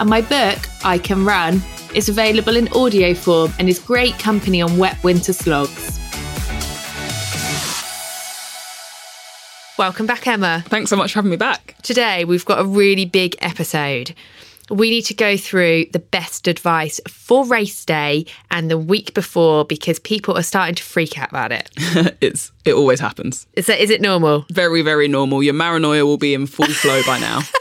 And my book, I Can Run, is available in audio form and is great company on wet winter slogs. Welcome back, Emma. Thanks so much for having me back. Today, we've got a really big episode. We need to go through the best advice for race day and the week before because people are starting to freak out about it. it's it always happens. Is that is it normal? Very very normal. Your maranoia will be in full flow by now.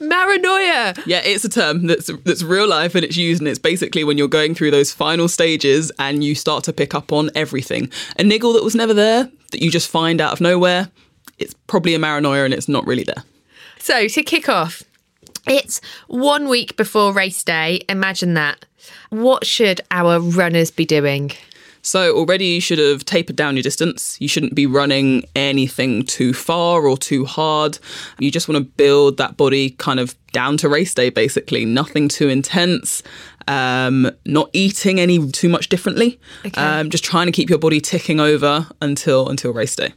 Maranoia. Yeah, it's a term that's that's real life and it's used and it's basically when you're going through those final stages and you start to pick up on everything. A niggle that was never there that you just find out of nowhere, it's probably a maranoia and it's not really there. So, to kick off, it's one week before race day. Imagine that. What should our runners be doing? So already you should have tapered down your distance. You shouldn't be running anything too far or too hard. You just want to build that body kind of down to race day, basically. Nothing too intense. Um, not eating any too much differently. Okay. Um, just trying to keep your body ticking over until until race day.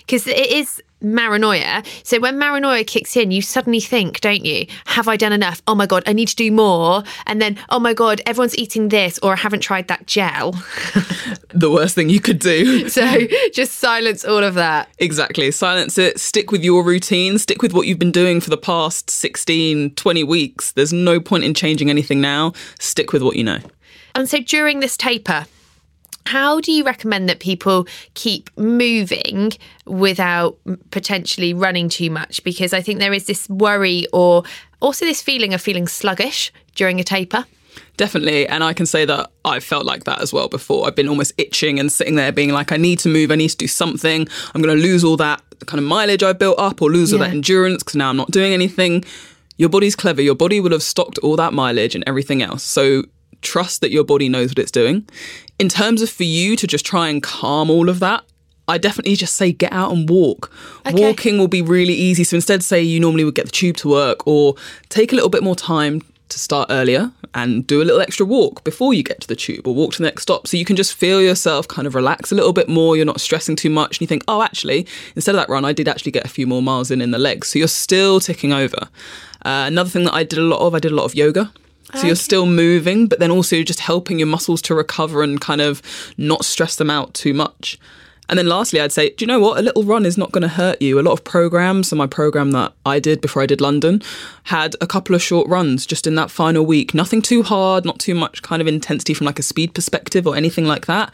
Because it is maranoia. So when maranoia kicks in, you suddenly think, don't you? Have I done enough? Oh my God, I need to do more. And then, oh my God, everyone's eating this, or I haven't tried that gel. the worst thing you could do. So just silence all of that. Exactly. Silence it. Stick with your routine. Stick with what you've been doing for the past 16, 20 weeks. There's no point in changing anything now. Stick with what you know. And so during this taper, how do you recommend that people keep moving without potentially running too much? Because I think there is this worry or also this feeling of feeling sluggish during a taper. Definitely. And I can say that I've felt like that as well before. I've been almost itching and sitting there being like, I need to move, I need to do something. I'm going to lose all that kind of mileage I built up or lose yeah. all that endurance because now I'm not doing anything. Your body's clever. Your body will have stocked all that mileage and everything else. So trust that your body knows what it's doing. In terms of for you to just try and calm all of that, I definitely just say get out and walk. Okay. Walking will be really easy. So instead, say you normally would get the tube to work or take a little bit more time to start earlier and do a little extra walk before you get to the tube or walk to the next stop. So you can just feel yourself kind of relax a little bit more. You're not stressing too much. And you think, oh, actually, instead of that run, I did actually get a few more miles in in the legs. So you're still ticking over. Uh, another thing that I did a lot of, I did a lot of yoga. So okay. you're still moving, but then also just helping your muscles to recover and kind of not stress them out too much. And then lastly, I'd say, do you know what? A little run is not going to hurt you. A lot of programs, so my program that I did before I did London, had a couple of short runs just in that final week. Nothing too hard, not too much kind of intensity from like a speed perspective or anything like that,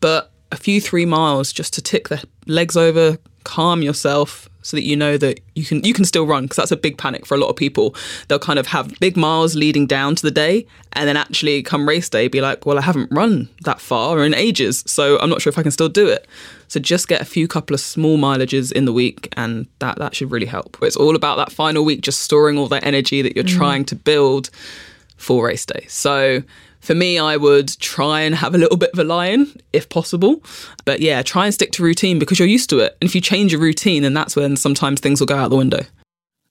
but a few three miles just to tick the legs over, calm yourself, so that you know that you can you can still run because that's a big panic for a lot of people. They'll kind of have big miles leading down to the day and then actually come race day be like, well, I haven't run that far in ages, so I'm not sure if I can still do it. So just get a few couple of small mileages in the week and that that should really help. It's all about that final week just storing all that energy that you're mm. trying to build for race day. So for me, I would try and have a little bit of a lie-in if possible. But yeah, try and stick to routine because you're used to it. And if you change your routine, then that's when sometimes things will go out the window.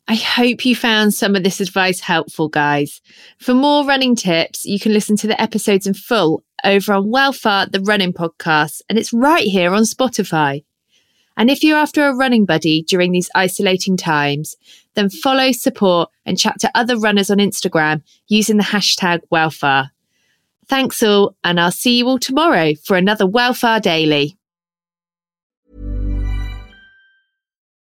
I hope you found some of this advice helpful, guys. For more running tips, you can listen to the episodes in full over on Wellfar, the running podcast, and it's right here on Spotify. And if you're after a running buddy during these isolating times, then follow, support, and chat to other runners on Instagram using the hashtag Wellfar. Thanks all, and I'll see you all tomorrow for another Wellfar Daily.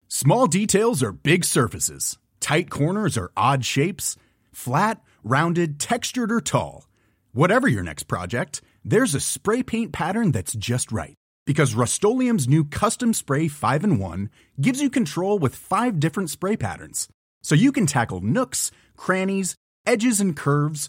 Small details are big surfaces, tight corners are odd shapes, flat, rounded, textured, or tall. Whatever your next project, there's a spray paint pattern that's just right. Because Rust new Custom Spray 5 and 1 gives you control with five different spray patterns. So you can tackle nooks, crannies, edges, and curves